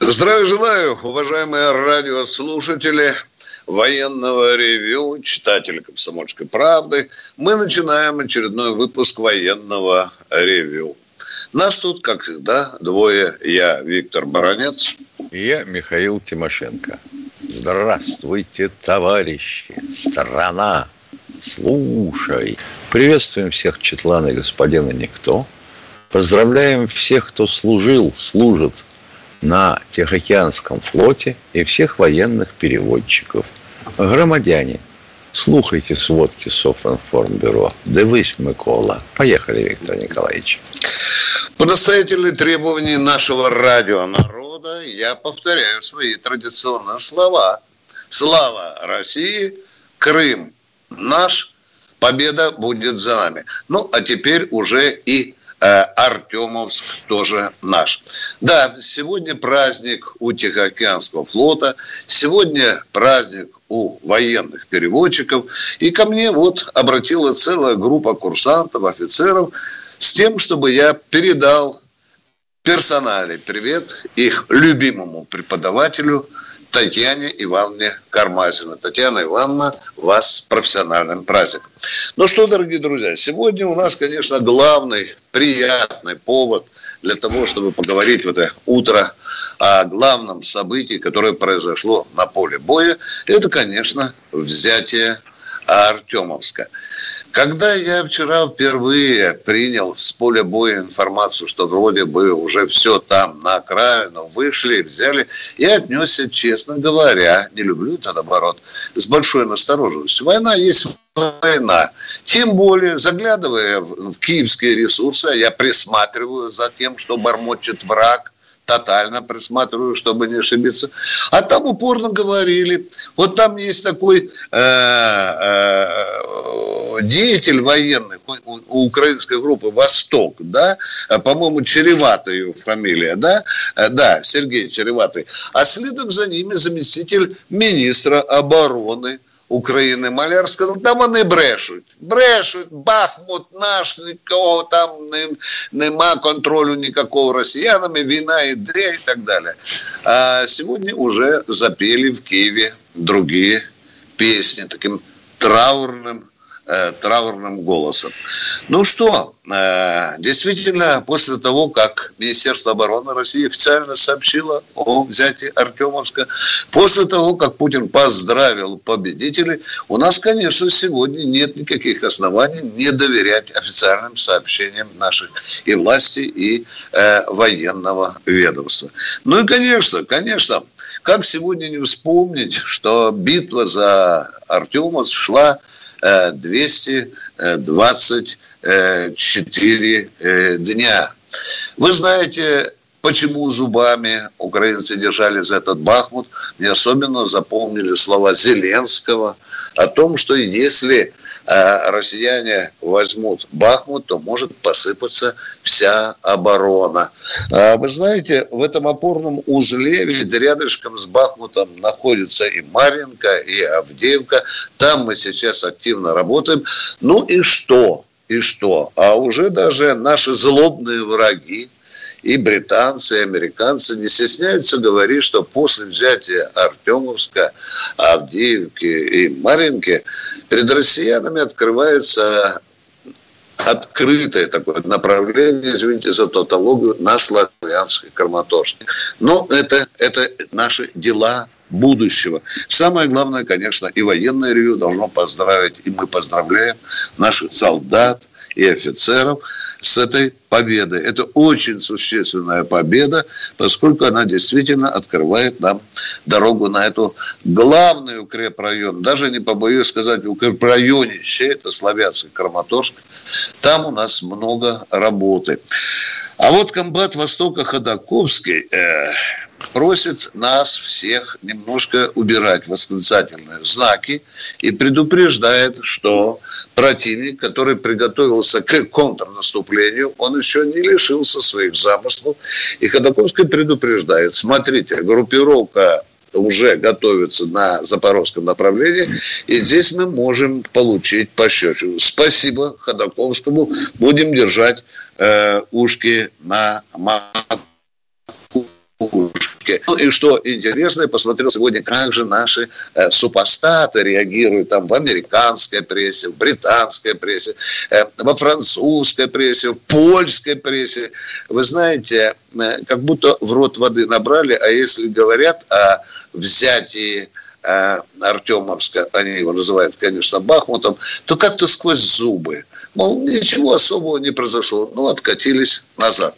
Здравия желаю, уважаемые радиослушатели военного ревю, читатели «Комсомольской правды». Мы начинаем очередной выпуск военного ревю. Нас тут, как всегда, двое. Я Виктор Баранец. И я Михаил Тимошенко. Здравствуйте, товарищи! Страна! Слушай! Приветствуем всех Четлана и господина Никто. Поздравляем всех, кто служил, служит – на Тихоокеанском флоте и всех военных переводчиков. Громадяне, слухайте сводки Софинформбюро. Дивись, Микола. Поехали, Виктор Николаевич. По настоятельной требованию нашего радио народа я повторяю свои традиционные слова. Слава России, Крым наш, победа будет за нами. Ну, а теперь уже и Артемовск тоже наш. Да, сегодня праздник у Тихоокеанского флота, сегодня праздник у военных переводчиков. И ко мне вот обратила целая группа курсантов, офицеров с тем, чтобы я передал персональный привет их любимому преподавателю – Татьяне Ивановне Кармазина. Татьяна Ивановна, вас с профессиональным праздником. Ну что, дорогие друзья, сегодня у нас, конечно, главный приятный повод для того, чтобы поговорить в это утро о главном событии, которое произошло на поле боя. Это, конечно, взятие Артемовска. Когда я вчера впервые принял с поля боя информацию, что вроде бы уже все там на окраину, вышли, взяли, я отнесся, честно говоря, не люблю этот оборот, с большой настороженностью. Война есть война. Тем более, заглядывая в киевские ресурсы, я присматриваю за тем, что бормочет враг, тотально присматриваю, чтобы не ошибиться. А там упорно говорили. Вот там есть такой э, э, деятель военный у, у украинской группы «Восток», да, по-моему, Череватый его фамилия, да, э, да, Сергей Череватый. А следом за ними заместитель министра обороны України Маляр сказав, там вони брешуть. Брешуть, Бахмут наш, нікого там не, нема контролю никакого росіянами, війна іде і так далі. А сегодня уже запели в Киеве другие песни таким траурным Э, траурным голосом. Ну что, э, действительно, после того, как Министерство обороны России официально сообщило о взятии Артемовска, после того, как Путин поздравил победителей, у нас, конечно, сегодня нет никаких оснований не доверять официальным сообщениям наших и власти, и э, военного ведомства. Ну и, конечно, конечно, как сегодня не вспомнить, что битва за Артемовск шла 224 э, дня. Вы знаете, почему зубами украинцы держали за этот Бахмут. Мне особенно запомнили слова Зеленского о том, что если россияне возьмут Бахмут, то может посыпаться вся оборона. А вы знаете, в этом опорном узле, ведь рядышком с Бахмутом находится и Маринка, и Авдеевка. Там мы сейчас активно работаем. Ну и что? И что? А уже даже наши злобные враги, и британцы, и американцы не стесняются говорить, что после взятия Артемовска, Авдеевки и Маринки перед россиянами открывается открытое такое направление, извините за тавтологию, на славянской Краматорске. Но это, это наши дела будущего. Самое главное, конечно, и военное ревю должно поздравить, и мы поздравляем наших солдат и офицеров – с этой победой. Это очень существенная победа, поскольку она действительно открывает нам дорогу на эту главный укрепрайон. Даже не побоюсь сказать, укрепрайонище, это Славянский Краматорск. Там у нас много работы. А вот комбат Востока Ходаковский, э, просит нас всех немножко убирать восклицательные знаки и предупреждает, что противник, который приготовился к контрнаступлению, он еще не лишился своих замыслов. И Ходоковский предупреждает, смотрите, группировка уже готовится на запорожском направлении, и здесь мы можем получить пощечину. Спасибо Ходаковскому, будем держать э, ушки на макушке. Ну и что интересно, я посмотрел сегодня, как же наши э, супостаты реагируют там в американской прессе, в британской прессе, э, во французской прессе, в польской прессе. Вы знаете, э, как будто в рот воды набрали, а если говорят о взятии Артемовска, они его называют, конечно, Бахмутом, то как-то сквозь зубы. Мол, ничего особого не произошло. Ну, откатились назад.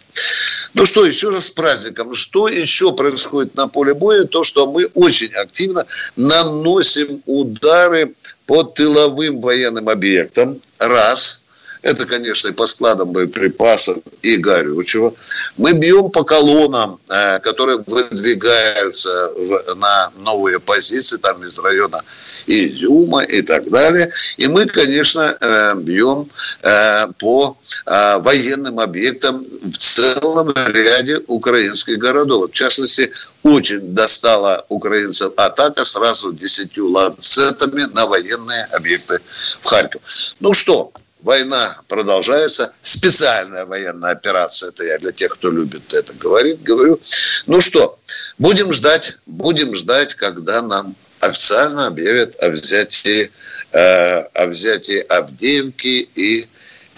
Ну что, еще раз с праздником. Что еще происходит на поле боя? То, что мы очень активно наносим удары по тыловым военным объектам. Раз – это, конечно, и по складам боеприпасов и горючего. Мы бьем по колоннам, э, которые выдвигаются на новые позиции, там из района Изюма и так далее. И мы, конечно, э, бьем э, по военным объектам в целом ряде украинских городов. В частности, очень достала украинцев атака сразу десятью ланцетами на военные объекты в Харьков. Ну что, война продолжается, специальная военная операция, это я для тех, кто любит это говорить, говорю. Ну что, будем ждать, будем ждать, когда нам официально объявят о взятии, э, о взятии Авдеевки и,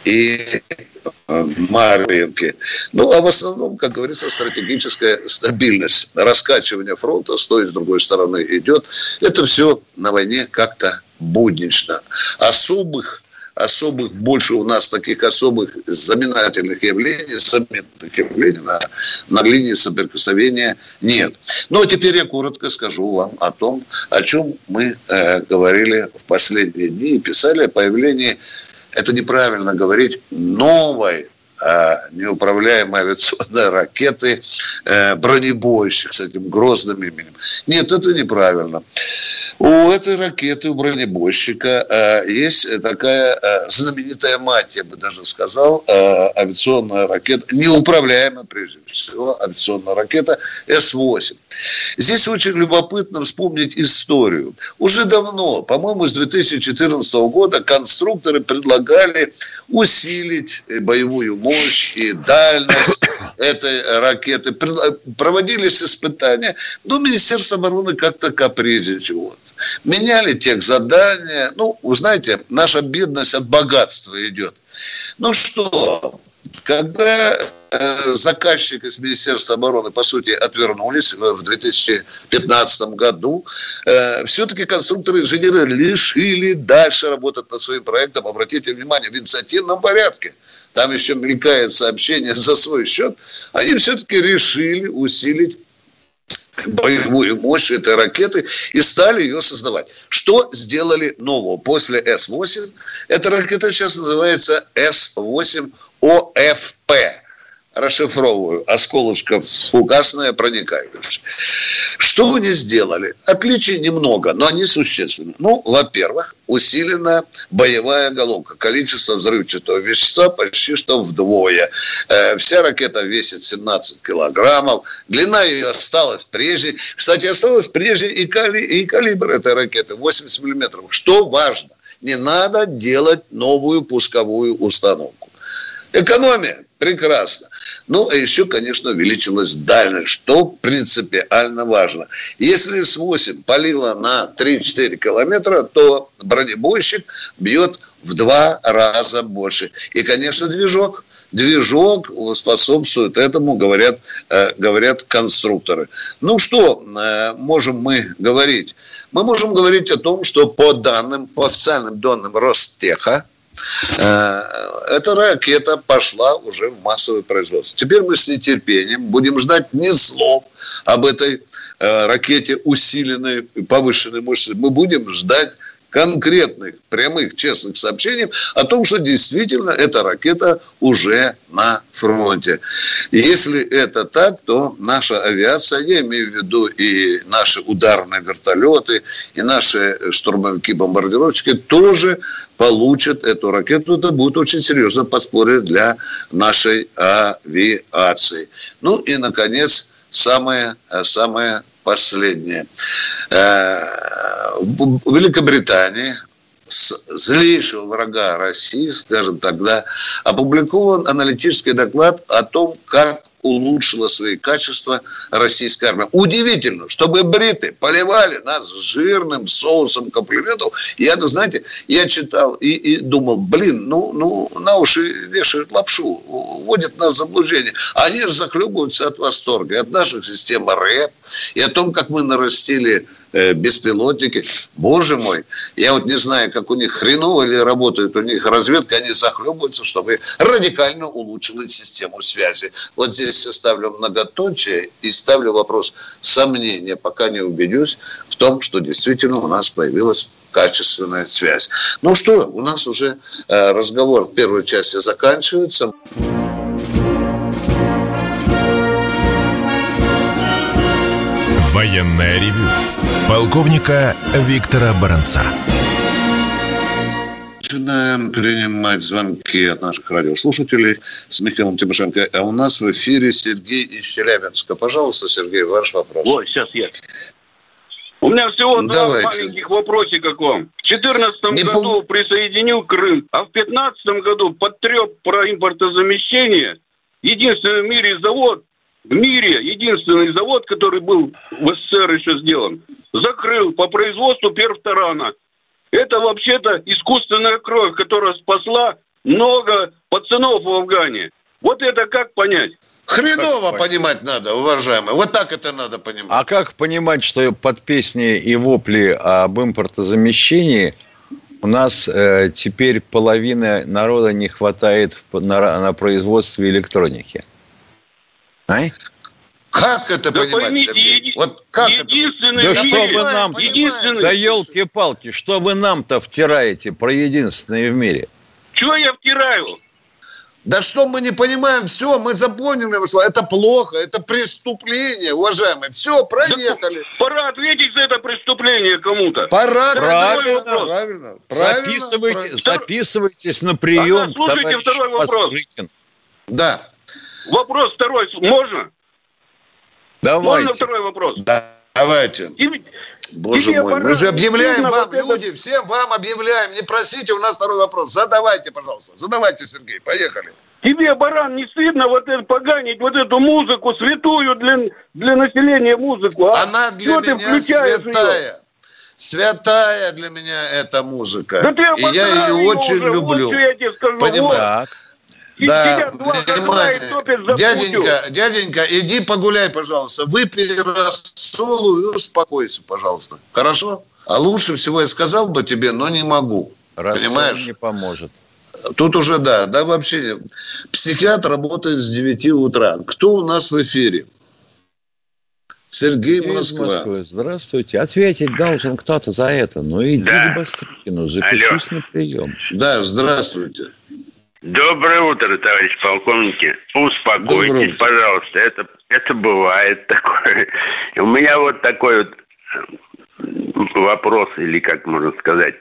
и э, Маринки. Ну, а в основном, как говорится, стратегическая стабильность, раскачивание фронта с той и с другой стороны идет. Это все на войне как-то буднично. Особых особых, больше у нас таких особых знаменательных явлений, заметных явлений на, на линии соприкосновения нет. Ну, а теперь я коротко скажу вам о том, о чем мы э, говорили в последние дни и писали о появлении, это неправильно говорить, новой э, неуправляемой авиационной ракеты э, бронебойщик с этим грозным именем. Нет, это неправильно. У этой ракеты, у бронебойщика, э, есть такая э, знаменитая мать, я бы даже сказал, э, авиационная ракета, неуправляемая прежде всего, авиационная ракета С-8. Здесь очень любопытно вспомнить историю. Уже давно, по-моему, с 2014 года конструкторы предлагали усилить боевую мощь и дальность этой ракеты. Проводились испытания, но Министерство обороны как-то капризничало меняли тех задания. Ну, вы знаете, наша бедность от богатства идет. Ну что, когда э, заказчик из Министерства обороны, по сути, отвернулись в 2015 году, э, все-таки конструкторы-инженеры решили дальше работать над своим проектом. Обратите внимание, в инициативном порядке. Там еще мелькает сообщение за свой счет. Они все-таки решили усилить боевую мощь этой ракеты и стали ее создавать. Что сделали нового после С-8? Эта ракета сейчас называется С-8 ОФП расшифровываю, осколочков фугасная проникающая. Что они сделали? Отличий немного, но они существенны. Ну, во-первых, усилена боевая головка. Количество взрывчатого вещества почти что вдвое. Э, вся ракета весит 17 килограммов. Длина ее осталась прежней. Кстати, осталась прежней и, кали, и калибр этой ракеты 80 миллиметров. Что важно? Не надо делать новую пусковую установку. Экономия. Прекрасно. Ну, а еще, конечно, увеличилась дальность, что принципиально важно. Если С-8 палило на 3-4 километра, то бронебойщик бьет в два раза больше. И, конечно, движок. Движок способствует этому, говорят, э, говорят конструкторы. Ну, что э, можем мы говорить? Мы можем говорить о том, что по данным, по официальным данным Ростеха, эта ракета пошла уже в массовое производство. Теперь мы с нетерпением будем ждать не слов об этой э, ракете усиленной, повышенной мощности. Мы будем ждать конкретных, прямых, честных сообщений о том, что действительно эта ракета уже на фронте. если это так, то наша авиация, я имею в виду и наши ударные вертолеты, и наши штурмовики-бомбардировщики тоже получат эту ракету. Это будет очень серьезно подспорье для нашей авиации. Ну и, наконец, самое, самое последнее. Э, в Великобритании злейшего врага России, скажем тогда, опубликован аналитический доклад о том, как улучшила свои качества российская армия. Удивительно, чтобы бриты поливали нас жирным соусом комплиментов. Я, знаете, я читал и, и думал, блин, ну, ну, на уши вешают лапшу, вводят нас в заблуждение. Они же захлебываются от восторга и от наших систем РЭП, и о том, как мы нарастили э, беспилотники. Боже мой, я вот не знаю, как у них хреново или работает у них разведка, они захлебываются, чтобы радикально улучшить систему связи. Вот здесь я ставлю многоточие и ставлю вопрос сомнения, пока не убедюсь в том, что действительно у нас появилась качественная связь. Ну что, у нас уже э, разговор в первой части заканчивается. Военная ревю. Полковника Виктора Баранца. Начинаем принимать звонки от наших радиослушателей с Михаилом Тимошенко. А у нас в эфире Сергей из Челябинска. Пожалуйста, Сергей, ваш вопрос. Ой, сейчас я. У меня всего два Давайте. маленьких вопросика к вам. В 2014 году пом... присоединил Крым, а в 2015 году подтреп про импортозамещение. Единственный в мире завод в мире единственный завод, который был в СССР еще сделан, закрыл по производству перфторана. Это вообще-то искусственная кровь, которая спасла много пацанов в Афгане. Вот это как понять? Хреново как понимать надо, уважаемые. Вот так это надо понимать. А как понимать, что под песни и вопли об импортозамещении у нас э, теперь половины народа не хватает на, на производстве электроники? А? Как это да понимать, поймите, Еди... Вот как единственный это? Да что вы нам... Единственный... Да елки-палки, что вы нам-то втираете про единственное в мире? Чего я втираю? Да что мы не понимаем, все, мы запомнили, это плохо, это преступление, уважаемые. Все, проехали. Да, пора ответить за это преступление кому-то. Пора, правильно, правильно, правильно. Записывайте, правильно. записывайтесь на прием, ага, слушайте второй вопрос. Пострыкин. Да. Вопрос второй, можно? Давайте. Можно второй вопрос? Да, давайте. И, Боже и мой, мы же объявляем вам, вот люди, это... всем вам объявляем. Не просите у нас второй вопрос. Задавайте, пожалуйста. Задавайте, Сергей. Поехали. Тебе, баран, не стыдно вот это поганить вот эту музыку, святую для, для населения музыку, а? Она для Что меня святая. Ее? Святая для меня эта музыка. Да ты и я ее очень уже, люблю. Вот, я тебе скажу. Понимаю. Вот. Да, внимание. Дяденька, дяденька, иди погуляй, пожалуйста. Выпей рассолу и успокойся, пожалуйста. Хорошо? А лучше всего я сказал бы тебе, но не могу. Рассол Понимаешь? не поможет. Тут уже, да, да, вообще. Психиатр работает с 9 утра. Кто у нас в эфире? Сергей Москва. Москвы. Здравствуйте. Ответить должен кто-то за это. Ну, иди да. к Бастрыкину, запишись Алло. на прием. Да, здравствуйте. Доброе утро, товарищ полковники. Успокойтесь, пожалуйста. Это, это бывает такое. У меня вот такой вот э, вопрос, или как можно сказать.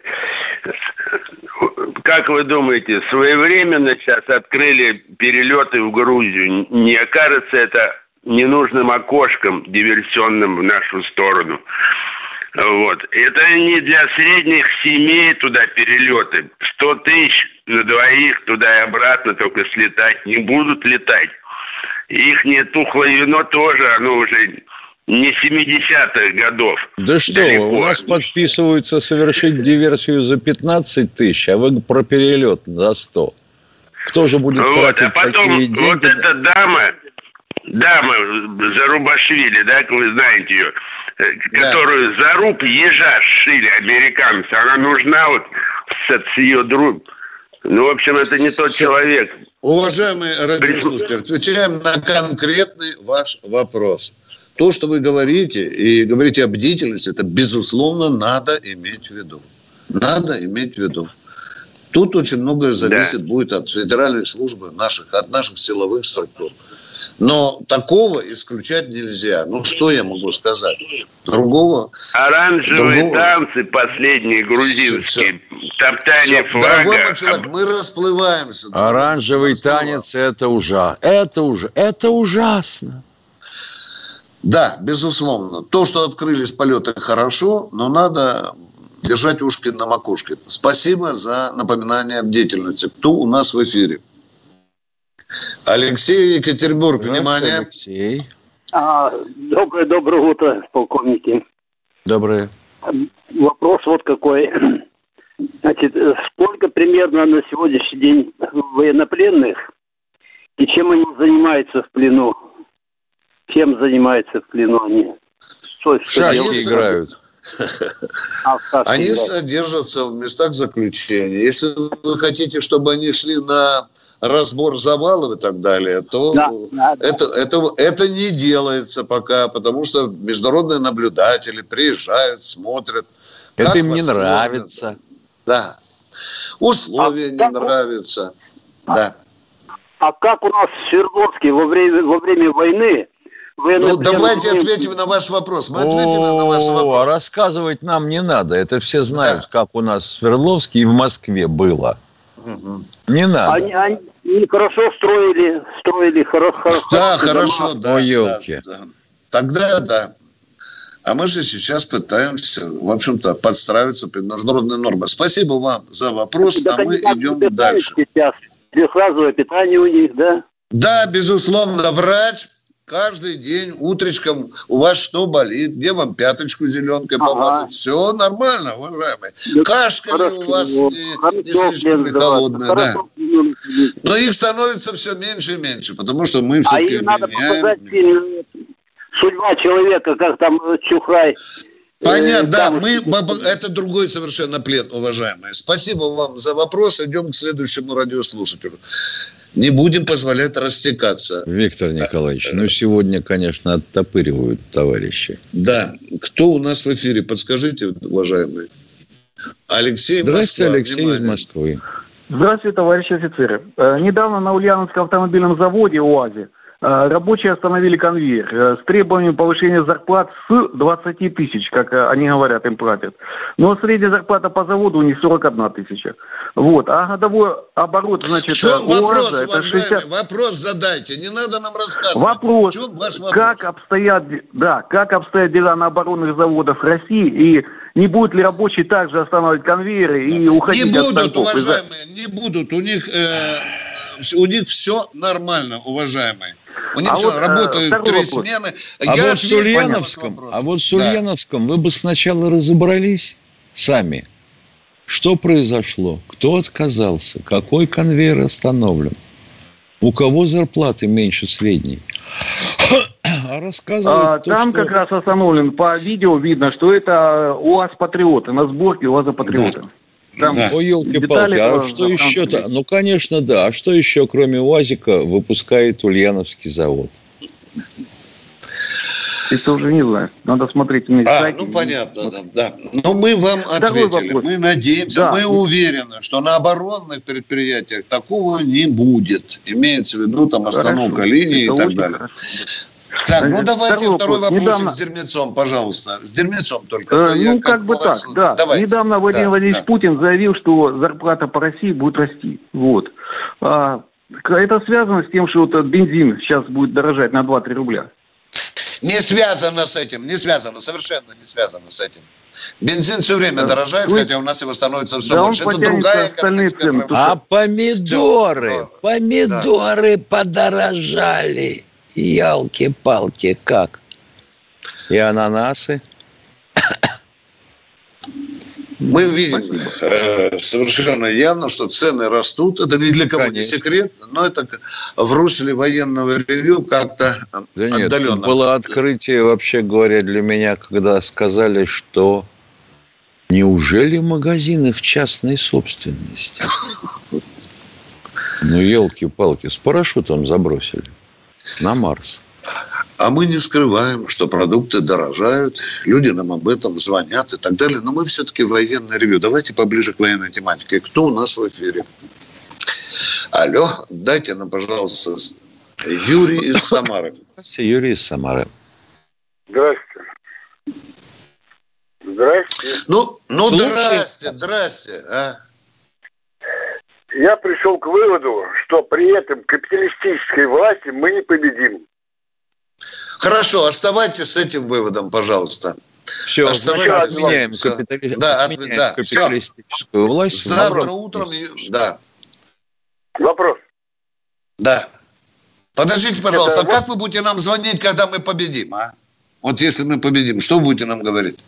Как вы думаете, своевременно сейчас открыли перелеты в Грузию? Не окажется это ненужным окошком диверсионным в нашу сторону? Вот. Это не для средних семей туда перелеты. 100 тысяч на двоих туда и обратно только слетать не будут летать. Их не тухлое вино тоже, оно уже не 70-х годов. Да что, далеко. у нас подписываются совершить диверсию за 15 тысяч, а вы про перелет за 100. Кто же будет вот, тратить а потом такие деньги? Вот эта дама, дама Зарубашвили, да, вы знаете ее, э, да. которую за руб ежа сшили американцы, она нужна вот с ее друг ну, в общем, это не тот человек. Уважаемый радиослушатель, отвечаем на конкретный ваш вопрос. То, что вы говорите, и говорите о бдительности, это, безусловно, надо иметь в виду. Надо иметь в виду. Тут очень многое зависит да. будет от федеральной службы наших, от наших силовых структур. Но такого исключать нельзя. Ну, что я могу сказать? Другого... Оранжевые другого... танцы последние грузинские. Все. Топтание все. флага. Дорогой мой человек, мы расплываемся. Оранжевый танец – это ужасно. Это, уже, это ужасно. Да, безусловно. То, что открылись полеты, хорошо, но надо держать ушки на макушке. Спасибо за напоминание деятельности. Кто у нас в эфире? Алексей Екатеринбург, внимание. Алексей. А, доброе, доброе утро, полковники. Доброе. Вопрос вот какой. Значит, сколько примерно на сегодняшний день военнопленных и чем они занимаются в плену? Чем занимаются в плену они? Что, что Шашки делают? играют. А, они содержатся в местах заключения. Если вы хотите, чтобы они шли на разбор завалов и так далее, то да, да, это, да. Это, это не делается пока, потому что международные наблюдатели приезжают, смотрят. Это им не нравится. Да. Условия а не как... нравятся. А, да. А как у нас в Свердловске во время, во время войны ну, давайте ответим на ваш вопрос. Мы ответим на ваш вопрос. Рассказывать нам не надо. Это все знают, да. как у нас в Свердловске и в Москве было. Угу. Не надо. Они, они хорошо строили, строили хорошо. Да, хорошо, да. О, елки. Да, да. Тогда да. А мы же сейчас пытаемся, в общем-то, подстраиваться под международные нормы. Спасибо вам за вопрос, так а мы идем дальше. Сейчас трехразовое питание у них, да? Да, безусловно, врач каждый день утречком у вас что болит, где вам пяточку зеленкой ага. помазать. Все нормально, уважаемые. Ну, Кашка у вас не, не слишком не холодная. Да. Но их становится все меньше и меньше, потому что мы все-таки а надо показать судьба человека, как там Чухрай Понятно, э, да, мы, это другой совершенно плен, уважаемые. Спасибо вам за вопрос. Идем к следующему радиослушателю не будем позволять растекаться. Виктор Николаевич, ну сегодня, конечно, оттопыривают товарищи. Да. Кто у нас в эфире? Подскажите, уважаемые. Алексей Здравствуйте, Москва. Алексей Внимание. из Москвы. Здравствуйте, товарищи офицеры. Э, недавно на Ульяновском автомобильном заводе УАЗе рабочие остановили конвейер э, с требованием повышения зарплат с 20 тысяч, как э, они говорят, им платят. Но средняя зарплата по заводу у них 41 тысяча. Вот. А годовой оборот, значит, в чем вопрос, это 60... Вопрос задайте, не надо нам рассказывать. Вопрос, вопрос? Как обстоят, да, как обстоят дела на оборонных заводах России и не будут ли рабочие также останавливать конвейеры и уходить Не будут, от уважаемые, не будут. У них, э, у них все нормально, уважаемые. У них а все, вот, работают э, три смены. А Я вот, с Ульяновском, а вот с Ульяновском да. вы бы сначала разобрались сами. Что произошло? Кто отказался? Какой конвейер остановлен? У кого зарплаты меньше средней? А рассказывают а, то, Там что... как раз остановлен. По видео видно, что это УАЗ Патриоты. На сборке УАЗа Патриоты. Да. Там да. О, елки-палки, а что еще-то? Ну, конечно, да. А что еще, кроме УАЗика, выпускает Ульяновский завод? Это уже не знаю. Надо смотреть на а, Ну, понятно, да, да. Но мы вам ответили. Мы надеемся, да. мы уверены, что на оборонных предприятиях такого не будет. Имеется в виду там остановка Хорошо. линии Это и так далее. Хорошо. Так, ну давайте второй, второй вопрос недавно... с Дермецом, пожалуйста. С Дермецом только. Э, ну, как, как бы так, да. Давайте. Недавно Владимир да, Владимирович да. Путин заявил, что зарплата по России будет расти. Вот. А, это связано с тем, что вот бензин сейчас будет дорожать на 2-3 рубля. Не связано с этим, не связано, совершенно не связано с этим. Бензин все время да. дорожает, Вы... хотя у нас его становится все да больше. Это другая экономическая А помидоры, помидоры да. подорожали. Ялки-палки, как? И ананасы? Мы видим э, совершенно явно, что цены растут. Это ни для кого Конечно. не секрет, но это в русле военного ревю как-то да отдаленно. Нет, было открытие, вообще говоря, для меня, когда сказали, что неужели магазины в частной собственности? Ну, елки-палки, с парашютом забросили на Марс. А мы не скрываем, что продукты дорожают, люди нам об этом звонят и так далее. Но мы все-таки военное ревю. Давайте поближе к военной тематике. Кто у нас в эфире? Алло, дайте нам, пожалуйста, Юрий из Самары. Здравствуйте, Юрий из Самары. Здравствуйте. Здрасте. Ну, ну здрасте, здрасте. А? Я пришел к выводу, что при этом капиталистической власти мы не победим. Хорошо, оставайтесь с этим выводом, пожалуйста. Все, оставайтесь. отменяем, капитали... да, отменяем да, капиталистическую все. власть. Завтра утром, да. Вопрос. Да. Подождите, пожалуйста, Это... а как вы будете нам звонить, когда мы победим, а? Вот если мы победим, что вы будете нам говорить?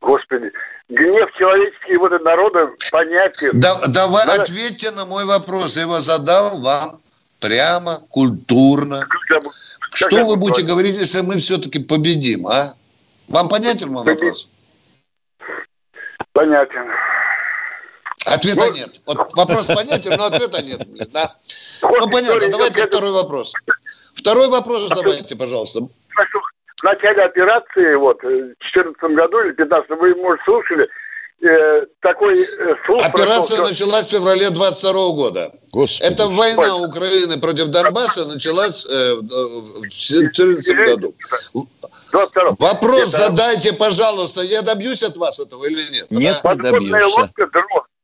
Господи, гнев человеческий вот народа понятен. Да, давай Надо... ответьте на мой вопрос. Я его задал вам прямо, культурно. Как Что вы будете говорить, если мы все-таки победим, а? Вам понятен мой Побед... вопрос? Понятен. Ответа ну, нет. Вот вопрос понятен, но ответа нет. Да? Ну, понятно. Давайте второй вопрос. Второй вопрос задавайте, пожалуйста. В начале операции, вот, в 2014 году или 2015, вы, может, слушали, э, такой э, слух Операция прошел, началась в феврале 22 года. Господи. Это война Украины против Донбасса началась э, в 2014 году. 22. Вопрос Это... задайте, пожалуйста. Я добьюсь от вас этого или нет? Нет, да? не добьешься. Лодка,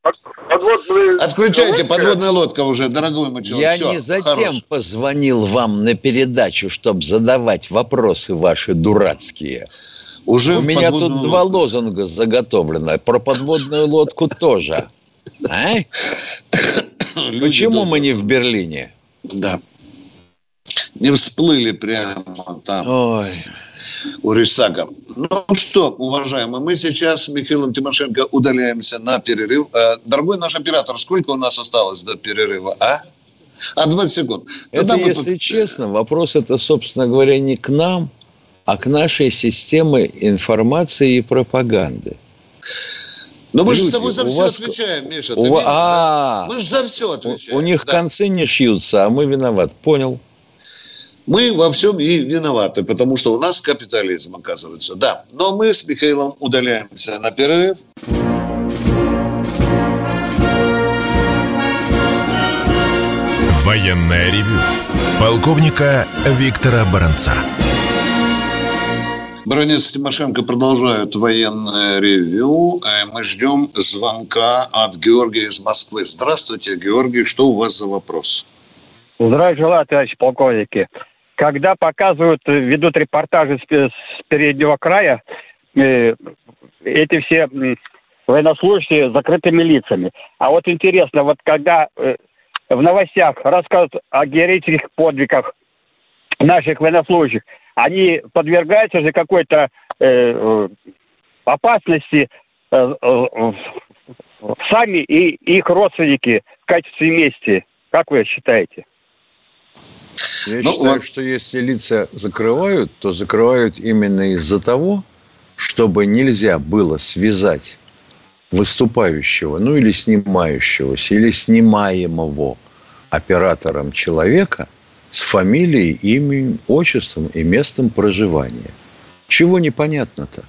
Подводные... Отключайте, подводная лодка уже, дорогой мой человек. Я Все, не затем хорош. позвонил вам на передачу, чтобы задавать вопросы ваши дурацкие. Уже У меня тут лодку. два лозунга заготовлено. Про подводную лодку тоже. А? Почему мы не в Берлине? Да. Не всплыли прямо там. Ой у Рейсага. Ну что, уважаемые, мы сейчас с Михаилом Тимошенко удаляемся на перерыв. Э, дорогой наш оператор, сколько у нас осталось до перерыва, а? А 20 секунд. Тогда это, мы... если честно, вопрос это, собственно говоря, не к нам, а к нашей системе информации и пропаганды. Но мы Люди, же с тобой за все вас... отвечаем, Миша. У... Видишь, а, да? Мы же за все отвечаем. У, у них да. концы не шьются, а мы виноваты. Понял. Мы во всем и виноваты, потому что у нас капитализм, оказывается. Да, но мы с Михаилом удаляемся на перерыв. Военная ревю. Полковника Виктора Баранца. Бронец Тимошенко продолжают военное ревю. Э, мы ждем звонка от Георгия из Москвы. Здравствуйте, Георгий. Что у вас за вопрос? Здравия желаю, товарищи полковники когда показывают, э, ведут репортажи с, с переднего края, э, эти все э, военнослужащие с закрытыми лицами. А вот интересно, вот когда э, в новостях рассказывают о героических подвигах наших военнослужащих, они подвергаются же какой-то э, э опасности э, э, сами и их родственники в качестве мести. Как вы считаете? Я ну, считаю, вот... что если лица закрывают, то закрывают именно из-за того, чтобы нельзя было связать выступающего, ну или снимающегося, или снимаемого оператором человека с фамилией, именем, отчеством и местом проживания. Чего непонятно-то?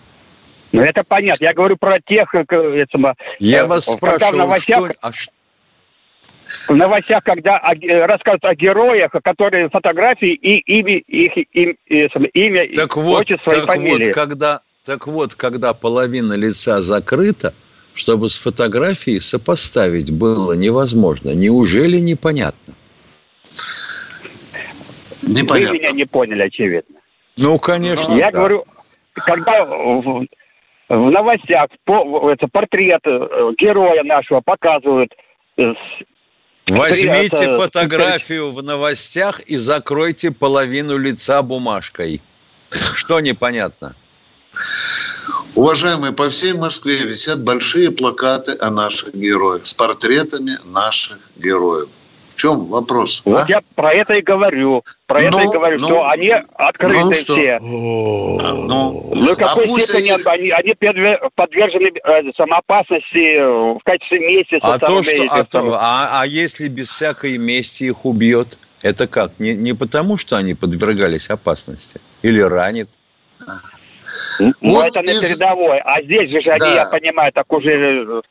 Ну, это понятно. Я говорю про тех... Э, это, Я э, вас спрашиваю, новостях... что, а, в новостях, когда о, рассказывают о героях, которые фотографии и имя, их, им, имя, так вот, отчество так и фамилия. Вот, когда, так вот, когда половина лица закрыта, чтобы с фотографией сопоставить было невозможно. Неужели непонятно? Непонятно. Вы меня не поняли, очевидно. Ну, конечно. Я да. говорю, когда в, в новостях по, это портрет э, героя нашего показывают с Возьмите это... фотографию в новостях и закройте половину лица бумажкой. Что непонятно? Уважаемые, по всей Москве висят большие плакаты о наших героях с портретами наших героев чем вопрос? Вот а? я про это и говорю. Про ну, это и ну, говорю, ну, что они открыты ну, что? все. Ну, ну, в какой а степени они, они подвержены э, самоопасности э, в качестве мести а то, что, а, то, а, а если без всякой мести их убьет? Это как? Не, не потому, что они подвергались опасности? Или ранит? Ну, вот это на передовой. А здесь же да. они, я понимаю, так уже э,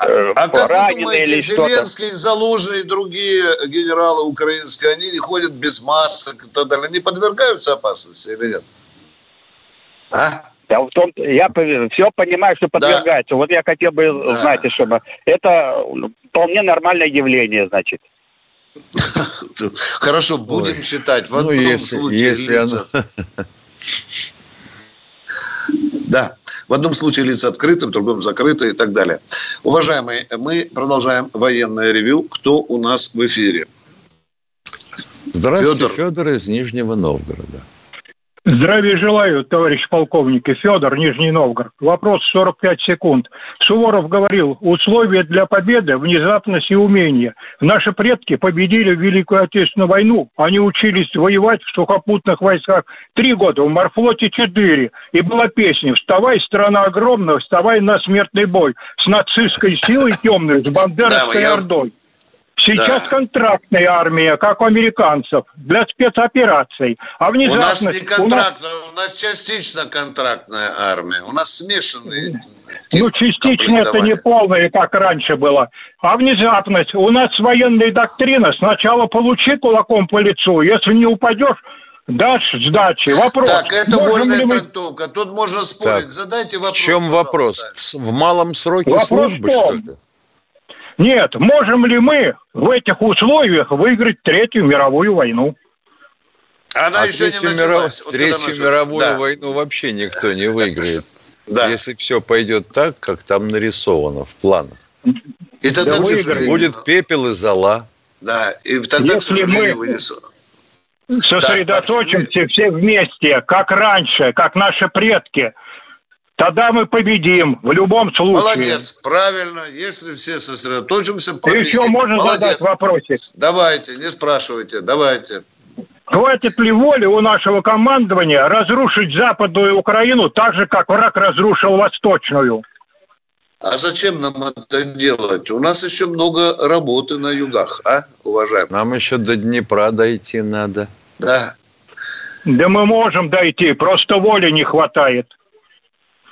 а как вы думаете, или Зеленский, Залужный и другие генералы украинские, они не ходят без масок и так далее, они подвергаются опасности или нет? А? Я, в том, я все понимаю, что подвергается. Да. Вот я хотел бы, да. знаете, чтобы это вполне нормальное явление, значит. Хорошо, будем Ой. считать. В ну, одном ну, если, случае если лица... Оно... Да, в одном случае лица открыты, в другом закрыты и так далее. Уважаемые, мы продолжаем военное ревю. Кто у нас в эфире? Здравствуйте, Федор, Федор из Нижнего Новгорода. Здравия желаю, товарищ полковник и Федор, Нижний Новгород. Вопрос 45 секунд. Суворов говорил, условия для победы – внезапность и умение. Наши предки победили в Великую Отечественную войну. Они учились воевать в сухопутных войсках три года, в морфлоте четыре. И была песня «Вставай, страна огромная, вставай на смертный бой» с нацистской силой темной, с бандеровской да, ордой. Сейчас да. контрактная армия, как у американцев, для спецопераций. А внезапно... У нас не контрактная, у нас... у нас частично контрактная армия. У нас смешанные. Ну, частично это не полное, как раньше было. А внезапность. У нас военная доктрина. Сначала получи кулаком по лицу. Если не упадешь, дашь сдачи. Вопрос. Так, это вольная мы... трактовка. Тут можно спорить. Так. Задайте вопрос. В чем вопрос? В малом сроке вопрос службы, что ли? Нет, можем ли мы в этих условиях выиграть Третью мировую войну? Она а еще Третью, не началась. Миров... Третью мировую да. войну вообще никто не выиграет. Да. Если все пойдет так, как там нарисовано в планах. И тогда да выиграет. будет пепел и зола. Да, и тогда, Если мы вынесу. сосредоточимся да, все вместе, как раньше, как наши предки – Тогда мы победим в любом случае. Молодец, правильно. Если все сосредоточимся, победим. Еще можно Молодец. задать вопросик? Давайте, не спрашивайте, давайте. Хватит ли воли у нашего командования разрушить Западную Украину так же, как враг разрушил Восточную? А зачем нам это делать? У нас еще много работы на югах, а, уважаемые? Нам еще до Днепра дойти надо. Да. Да мы можем дойти, просто воли не хватает.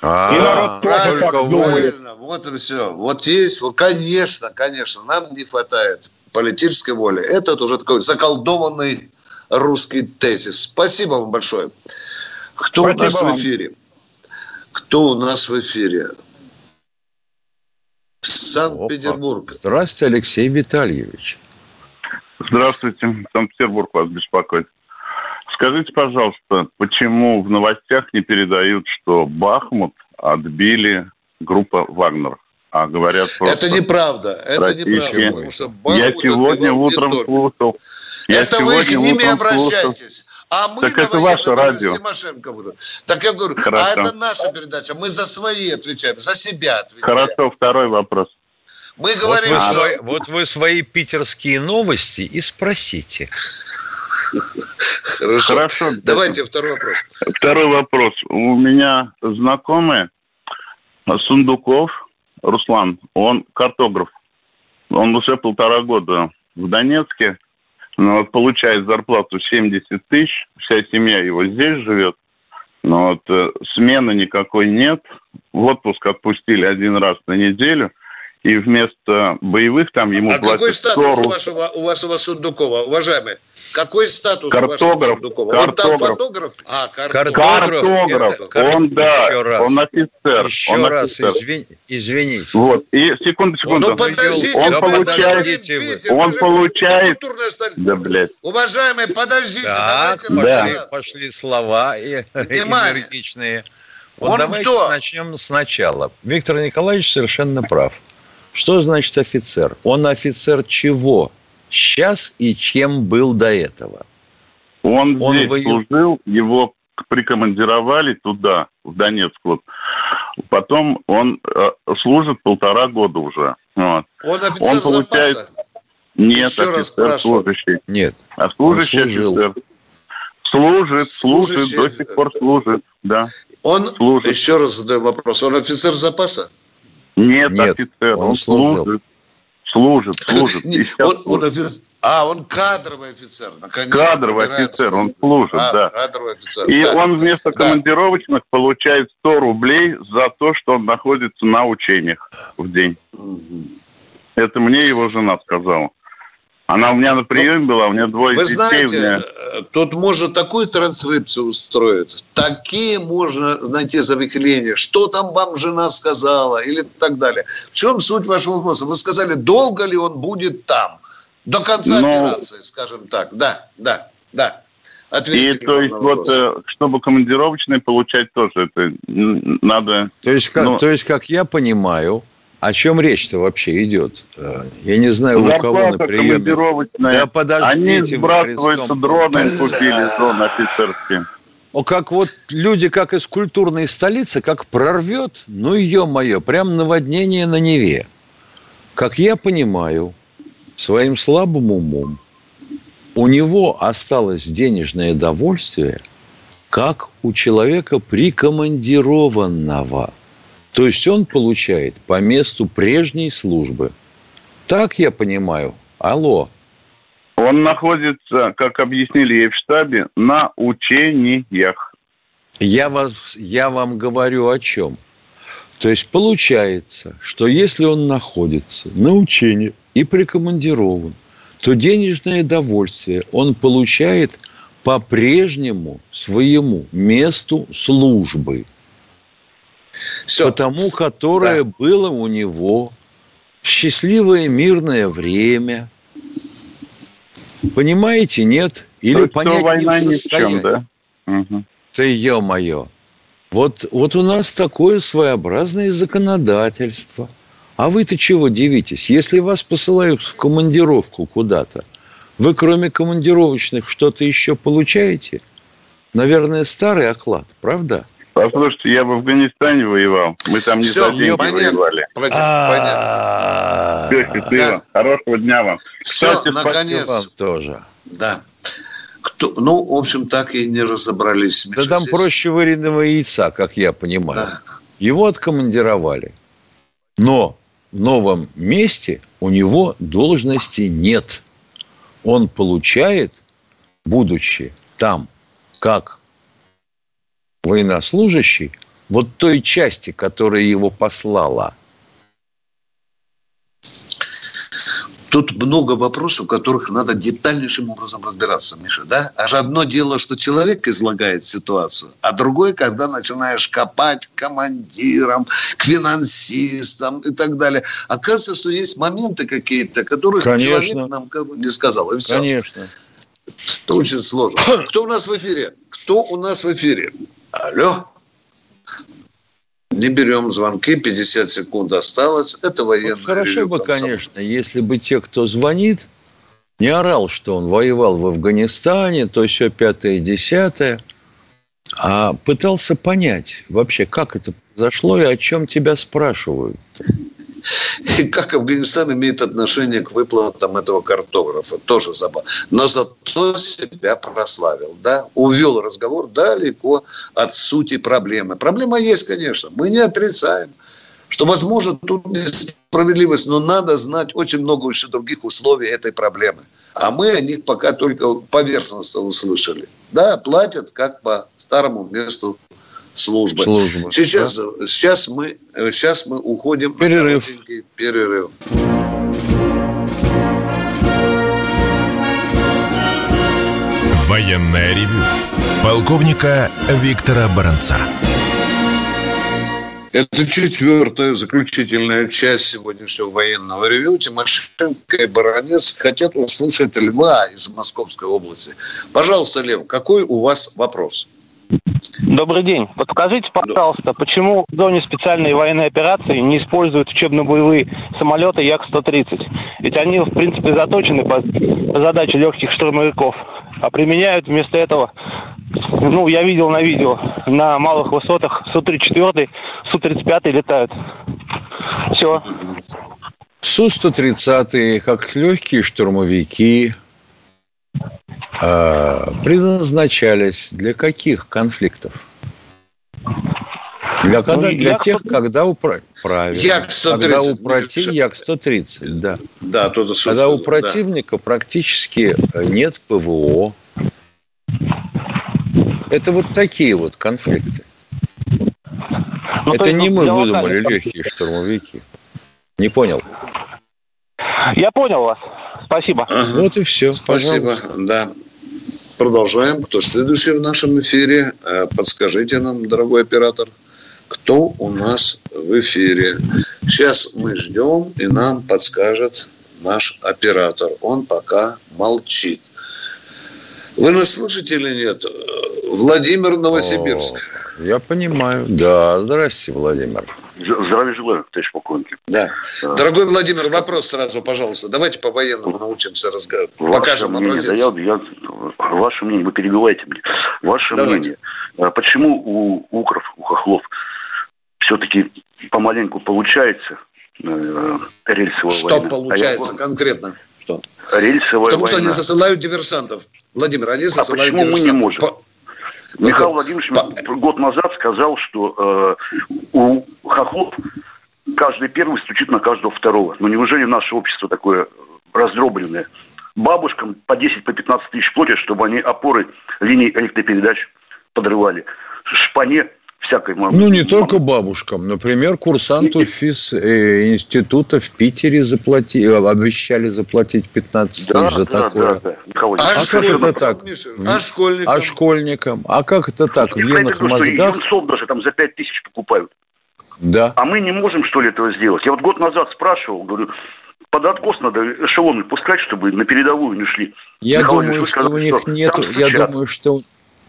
А, и народ тоже так думает. Вот и все. Вот есть, вот, конечно, конечно, нам не хватает политической воли. Это уже такой заколдованный русский тезис. Спасибо вам большое. Кто Спасибо у нас вам. в эфире? Кто у нас в эфире? Санкт-Петербург. Здравствуйте, Алексей Витальевич. Здравствуйте. Санкт-Петербург вас беспокоит. Скажите, пожалуйста, почему в новостях не передают, что Бахмут отбили группа Вагнер? А говорят просто... Это неправда. Это неправда. Потому что Я сегодня утром слушал. Я это вы к ними обращайтесь. А мы так это ваше радио. Тимошенко будут. Так я говорю, а Хорошо. а это наша передача. Мы за свои отвечаем, за себя отвечаем. Хорошо, второй вопрос. Мы говорим, вот вы, что... вот вы свои питерские новости и спросите. Хорошо. Хорошо. Давайте второй вопрос. Второй вопрос. У меня знакомый Сундуков Руслан, он картограф. Он уже полтора года в Донецке, но получает зарплату 70 тысяч, вся семья его здесь живет. Но вот э, смены никакой нет. В отпуск отпустили один раз на неделю – и вместо боевых там ему а платят какой статус 40... у вашего, у вашего Сундукова, уважаемый? Какой статус картограф, у вашего Сундукова? Картограф. Он там фотограф? А, картограф. Картограф. Это, он, да, еще раз. он офицер. Еще он раз, извини, извините. Вот, и секунду, секунду. Ну, подождите, он да получает, Питер, он получает, да, блядь. Уважаемый, подождите, так, давайте пошли, пошли слова и, энергичные. Вот он давайте кто? начнем сначала. Виктор Николаевич совершенно прав. Что значит офицер? Он офицер чего? Сейчас и чем был до этого? Он, он здесь воев... служил, его прикомандировали туда, в Донецк. Вот. Потом он э, служит полтора года уже. Вот. Он офицер он получает... запаса? Нет, Еще офицер служащий. Нет. А служащий офицер. Служит, служит, служит, до сих пор служит, да. Он, служит. еще раз задаю вопрос, он офицер запаса? Нет, Нет офицер, он, он служит. служит, служит. он, он офицер, а, он кадровый офицер. Наконец кадровый офицер, он служит, а, да. Кадровый офицер. И да. он вместо да. командировочных получает 100 рублей за то, что он находится на учениях в день. Угу. Это мне его жена сказала. Она у меня на приеме была, у меня двое Вы детей. Знаете, меня... Э, тут можно такую транскрипцию устроить, такие можно найти завихления, что там вам жена сказала или так далее. В чем суть вашего вопроса? Вы сказали, долго ли он будет там? До конца Но... операции, скажем так. Да, да, да. Ответьте и то есть вот, э, чтобы командировочные получать тоже, это надо... То есть, как, ну... то есть, как я понимаю, о чем речь-то вообще идет? Э, я не знаю, у кого на приеме. Да подождите. Они сбрасываются дроны, купили дрон офицерские. О, как вот люди, как из культурной столицы, как прорвет, ну, ё-моё, прям наводнение на Неве. Как я понимаю, своим слабым умом, у него осталось денежное довольствие, как у человека прикомандированного – то есть он получает по месту прежней службы. Так я понимаю. Алло. Он находится, как объяснили ей в штабе, на учениях. Я, вас, я вам говорю о чем. То есть получается, что если он находится на учении и прикомандирован, то денежное довольствие он получает по прежнему своему месту службы – все. Потому, которое да. было у него счастливое мирное время. Понимаете, нет? Или То понять война не в состоянии. Ни да? Угу. Ты, ё-моё. Вот, вот у нас такое своеобразное законодательство. А вы-то чего дивитесь? Если вас посылают в командировку куда-то, вы кроме командировочных что-то еще получаете? Наверное, старый оклад, правда? Послушайте, я в Афганистане воевал. Мы там не Все, за деньги воевали. Понятно. Все, счастливо. Хорошего дня вам. Все, наконец. тоже. Да. Кто, ну, в общем, так и не разобрались. Да там проще вареного яйца, как я понимаю. Да. Его откомандировали. Но в новом месте у него должности нет. Он получает, будучи там, как военнослужащий вот той части, которая его послала? Тут много вопросов, в которых надо детальнейшим образом разбираться, Миша, да? Аж одно дело, что человек излагает ситуацию, а другое, когда начинаешь копать к командирам, к финансистам и так далее. Оказывается, что есть моменты какие-то, которых Конечно. человек нам не сказал. И все. Конечно. Это очень сложно. Кто у нас в эфире? Кто у нас в эфире? Алло. Не берем звонки, 50 секунд осталось. Это военное вот Хорошо бы, конечно, если бы те, кто звонит, не орал, что он воевал в Афганистане, то все пятое, десятое, а пытался понять вообще, как это произошло и о чем тебя спрашивают. И как Афганистан имеет отношение к выплатам этого картографа, тоже забавно. Но зато себя прославил, да, увел разговор далеко от сути проблемы. Проблема есть, конечно, мы не отрицаем что, возможно, тут несправедливость, но надо знать очень много еще других условий этой проблемы. А мы о них пока только поверхностно услышали. Да, платят как по старому месту службы. службы сейчас, да? сейчас, мы, сейчас мы уходим перерыв. на перерыв. Военная ревю. Полковника Виктора Баранца. Это четвертая заключительная часть сегодняшнего военного ревю. Тимошенко и Баранец хотят услышать Льва из Московской области. Пожалуйста, Лев, какой у вас вопрос? Добрый день. Подскажите, пожалуйста, почему в зоне специальной военной операции не используют учебно-боевые самолеты Як-130? Ведь они, в принципе, заточены под задачи легких штурмовиков. А применяют вместо этого, ну, я видел на видео, на малых высотах Су-34, Су-35 летают. Все. Су-130, как легкие штурмовики, предназначались для каких конфликтов? Для, когда, для Як тех, когда упра... правильно. Як 130. Когда у против... Як 130, да. Да, то Когда у противника да. практически нет ПВО. Это вот такие вот конфликты. Ну, Это не мы выдумали легкие штурмовики. Не понял. Я понял вас. Спасибо. Ага. Вот и все. Спасибо. Пожалуйста. Да. Продолжаем. Кто следующий в нашем эфире? Э, подскажите нам, дорогой оператор, кто у нас в эфире. Сейчас мы ждем, и нам подскажет наш оператор. Он пока молчит. Вы нас слышите или нет? Владимир Новосибирск. О, я понимаю. Да, здравствуйте, Владимир. Здравия желаю, товарищ полковник. Да. да. Дорогой Владимир, вопрос сразу, пожалуйста. Давайте по военному научимся разговаривать. Покажем мнение, образец. Да, я, я, ваше мнение, вы перебиваете мне. Ваше Давайте. мнение. А почему у укров, у хохлов все-таки помаленьку получается э, рельсовая Что война? получается а я... конкретно? Что? Рельсовая Потому война. что они засылают диверсантов. Владимир, они засылают а почему диверсантов. мы не можем? По... Михаил Владимирович По... год назад сказал, что э, у хохлов каждый первый стучит на каждого второго. Но неужели наше общество такое раздробленное? Бабушкам по 10, по 15 тысяч платят, чтобы они опоры линий электропередач подрывали. Шпане всякой Ну, не только бабушкам. Например, курсанту физ э, института в Питере заплати, э, обещали заплатить 15 да, тысяч за да, такое. Да, да. А, а как это так? А школьникам? А школьникам? А как это так? В венах мозгах? Что даже там за 5 тысяч покупают. Да. А мы не можем, что ли, этого сделать? Я вот год назад спрашивал, говорю, под откос надо эшелоны пускать, чтобы на передовую не шли. Я Михаил думаю, что сказали, у них что нету, я думаю, что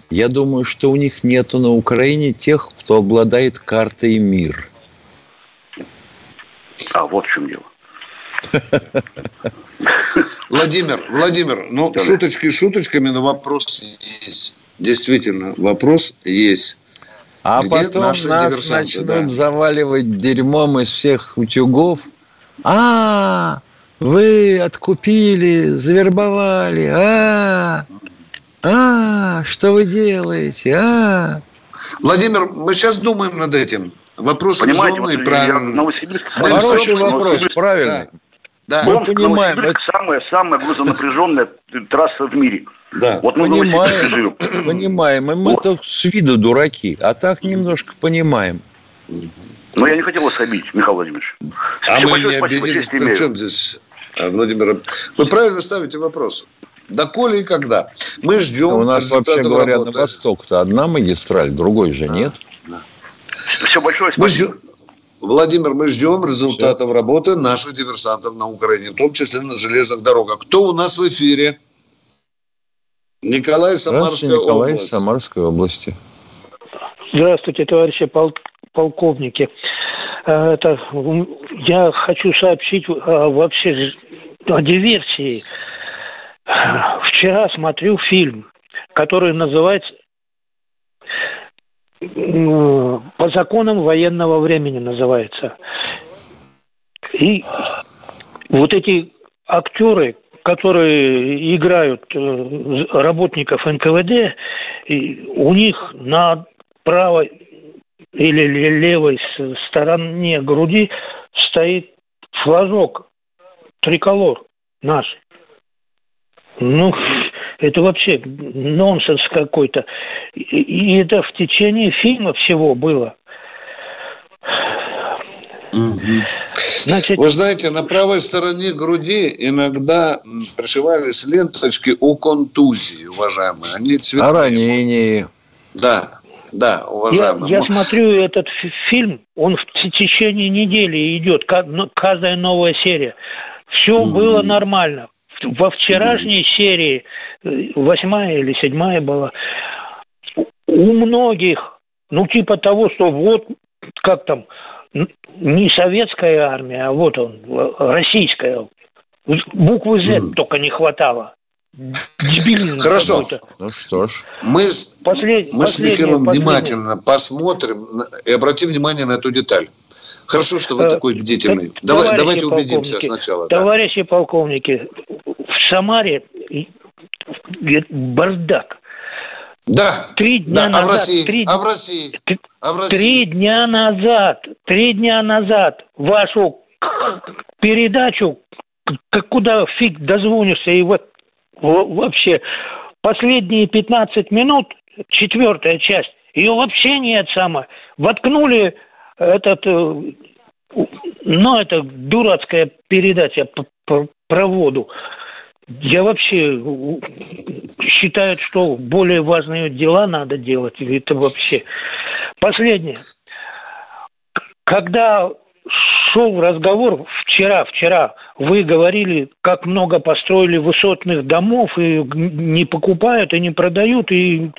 я думаю, что у них нету на Украине тех, кто обладает картой мир. А вот в чем дело. Владимир, Владимир, ну, да. шуточки шуточками, но вопрос есть. Действительно, вопрос есть. А Где потом нас начнут да? заваливать дерьмом из всех утюгов. А, вы откупили, завербовали, а, а, что вы делаете? А? Владимир, мы сейчас думаем над этим. Вопрос Понимаете, резонный, вот правильный. Хороший вопрос, правильный. Да. Мы понимаем. Это самая, самая грузонапряженная трасса в мире. Да. Вот мы понимаем, понимаем. И мы вот. с виду дураки, а так немножко понимаем. Но я не хотел вас обидеть, Михаил Владимирович. А Все мы не обиделись. Причем здесь, Владимир? Вы правильно ставите вопрос. Доколе и когда? Мы ждем. У нас вообще говоря, работы. на восток-то одна магистраль, другой же да, нет. Да. Все большое спасибо. Мы ждем, Владимир, мы ждем результатов Все. работы наших диверсантов на Украине, в том числе на железных дорогах. Кто у нас в эфире? Николай Самарская Николай область. Самарской области. Здравствуйте, товарищи пол полковники. Э, это, я хочу сообщить э, вообще о диверсии Вчера смотрю фильм, который называется «По законам военного времени» называется. И вот эти актеры, которые играют э, работников НКВД, у них на правой или левой стороне груди стоит флажок триколор наш. Ну, это вообще нонсенс какой-то. И, и это в течение фильма всего было. Значит... Вы знаете, на правой стороне груди иногда пришивались ленточки о контузии, уважаемые. Они цветные. О ранении. Да, да, уважаемые. Я, я смотрю этот фильм, он в течение недели идет, каждая новая серия. Все mm-hmm. было нормально во вчерашней серии, э, восьмая или седьмая была, у многих, ну типа того, что вот как там, не советская армия, а вот он, российская. Буквы Z только не хватало. Дебильный Хорошо. Ну что ж. Мы, Послед... мы с Михаилом внимательно посмотрим и обратим внимание на эту деталь. Хорошо, что вы э, такой бдительный. Давай, давайте убедимся сначала. Товарищи да. полковники, Самаре бардак. Да. Три дня да. назад. А в России? Три... А в России? а в России? Три дня назад, три дня назад вашу передачу, куда фиг дозвонишься, и вот вообще последние 15 минут, четвертая часть, ее вообще нет самое. Воткнули этот, э, ну, это дурацкая передача про воду. Я вообще считаю, что более важные дела надо делать. Это вообще... Последнее. Когда шел разговор вчера, вчера, вы говорили, как много построили высотных домов и не покупают и не продают, и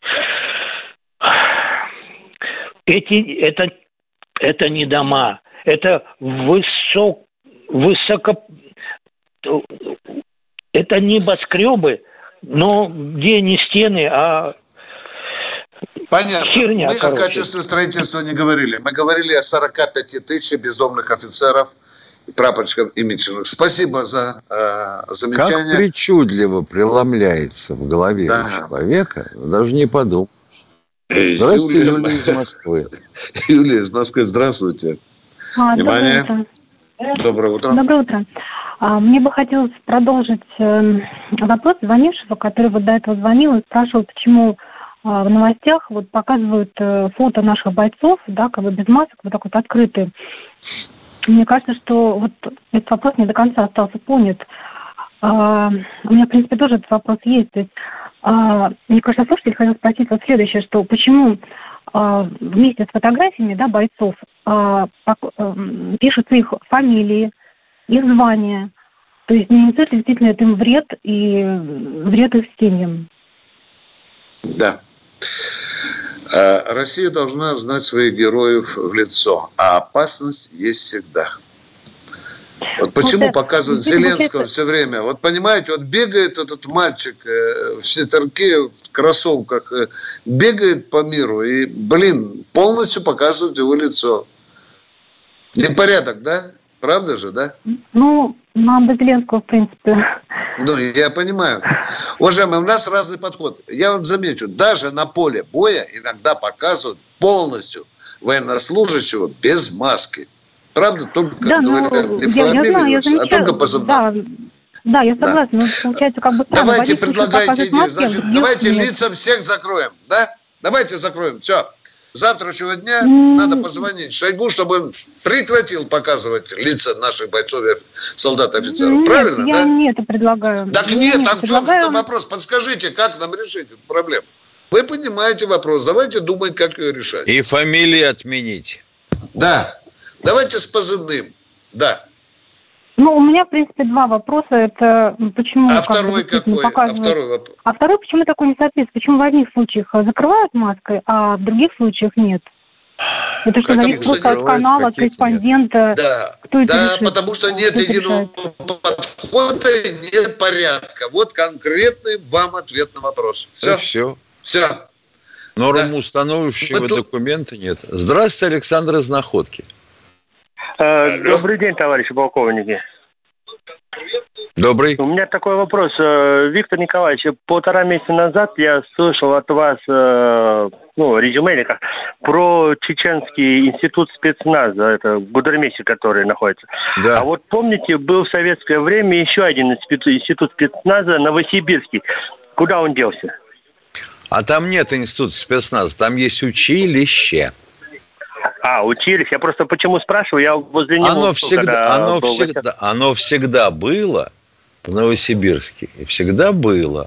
эти, это, это не дома, это высок, высоко, это небоскребы, но где не стены, а Понятно. Херня, Мы короче. о качестве строительства не говорили. Мы говорили о 45 тысяч бездомных офицеров, прапорщиков и мичеров. Спасибо за э, замечание. Как причудливо преломляется в голове да. человека, даже не подумал. Здравствуйте, Юлия, Юлия из Москвы. Юлия из Москвы, здравствуйте. А, Внимание. Доброе утро. Доброе утро. Доброе утро. А, мне бы хотелось продолжить эм, вопрос звонившего, который вот до этого звонил и спрашивал, почему а, в новостях вот показывают э, фото наших бойцов, да, как бы без масок, вот так вот открытые. Мне кажется, что вот этот вопрос не до конца остался понят. А, у меня, в принципе, тоже этот вопрос есть. То есть, мне кажется, слушатель хотел спросить вот следующее, что почему вместе с фотографиями да, бойцов эм, пишутся их фамилии, их звания. То есть не несет ли действительно это им вред и вред их семьям? Да. А Россия должна знать своих героев в лицо, а опасность есть всегда. Вот почему вот показывают Зеленского все время. Вот понимаете, вот бегает этот мальчик э, в сетерке, в кроссовках, э, бегает по миру и, блин, полностью показывают его лицо. Непорядок, да? Правда же, да? Ну, нам до Зеленского, в принципе. Ну, я понимаю. Уважаемые, у нас разный подход. Я вам замечу, даже на поле боя иногда показывают полностью военнослужащего без маски. Правда, только да, говорят ну, не я, я знаю, я замечаю, а только по да, да, я согласна. Да. Но получается, как бы странно. Давайте предлагайте идею. Значит, давайте нет. лица всех закроем, да? Давайте закроем. Все завтрашнего дня надо позвонить Шойгу, чтобы он прекратил показывать лица наших бойцов, солдат, офицеров. Нет, Правильно, я да? не это предлагаю. Так я нет, так в чем предлагаю... вопрос? Подскажите, как нам решить эту проблему? Вы понимаете вопрос, давайте думать, как ее решать. И фамилии отменить. Да, давайте с позывным, да. Ну, у меня, в принципе, два вопроса. Это почему... А второй какой? А второй вопрос? А второй, почему такой несоответствие? Почему в одних случаях закрывают маской, а в других случаях нет? Это что, зависит просто от канала, от корреспондента? Да, Кто это да решит? потому что нет Кто единого подхода, нет порядка. Вот конкретный вам ответ на вопрос. Все. Все. Все. Норму да. установившего тут... документа нет. Здравствуйте, Александр из Находки. Э, добрый день, товарищи полковники. Добрый. У меня такой вопрос. Э, Виктор Николаевич, полтора месяца назад я слышал от вас, э, ну, резюме или как, про Чеченский институт спецназа, это в Гудермесе, который находится. Да. А вот помните, был в советское время еще один институт спецназа Новосибирский. Куда он делся? А там нет института спецназа, там есть училище. А, учились. Я просто почему спрашиваю, я возле него... Оно всегда, оно, всегда, оно всегда было в Новосибирске. И всегда было.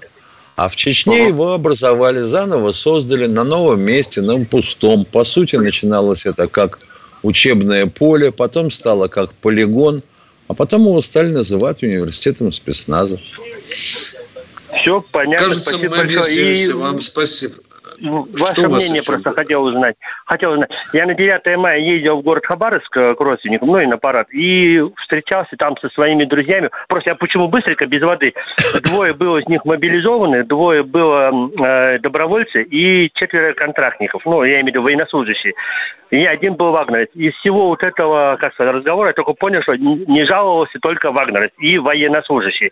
А в Чечне его образовали заново, создали на новом месте, на пустом. По сути, начиналось это как учебное поле, потом стало как полигон, а потом его стали называть университетом спецназа. Все понятно. Кажется, спасибо мы большое. И... вам спасибо. Ваше мнение просто хотел узнать. Хотел узнать. Я на 9 мая ездил в город Хабаровск э, к родственникам, ну и на парад, и встречался там со своими друзьями. Просто я почему быстренько, без воды. Двое было из них мобилизованы, двое было э, добровольцы и четверо контрактников. Ну, я имею в виду военнослужащие. И один был вагнерец. Из всего вот этого, как сказать, разговора я только понял, что не жаловался только вагнерец и военнослужащий.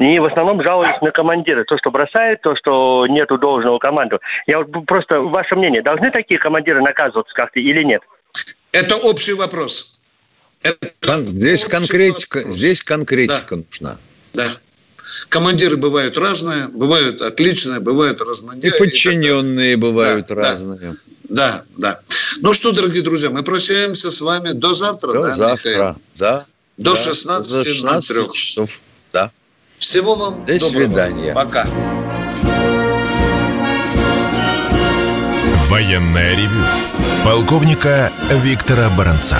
И в основном жалуются на командира. То, что бросают, то, что нету должного команду. Я вот просто, ваше мнение, должны такие командиры наказываться как-то или нет? Это общий вопрос. Это Кон- здесь конкретика, вопрос. здесь конкретика да. нужна. Да. Командиры бывают разные, бывают отличные, бывают разные. И подчиненные и бывают да, разные. Да, да. Ну что, дорогие друзья, мы прощаемся с вами до завтра. До да, завтра, Михаил? да. До да, 16, 16 часов, да. Всего вам До доброго. свидания. Пока. Военная ревю. Полковника Виктора Баранца.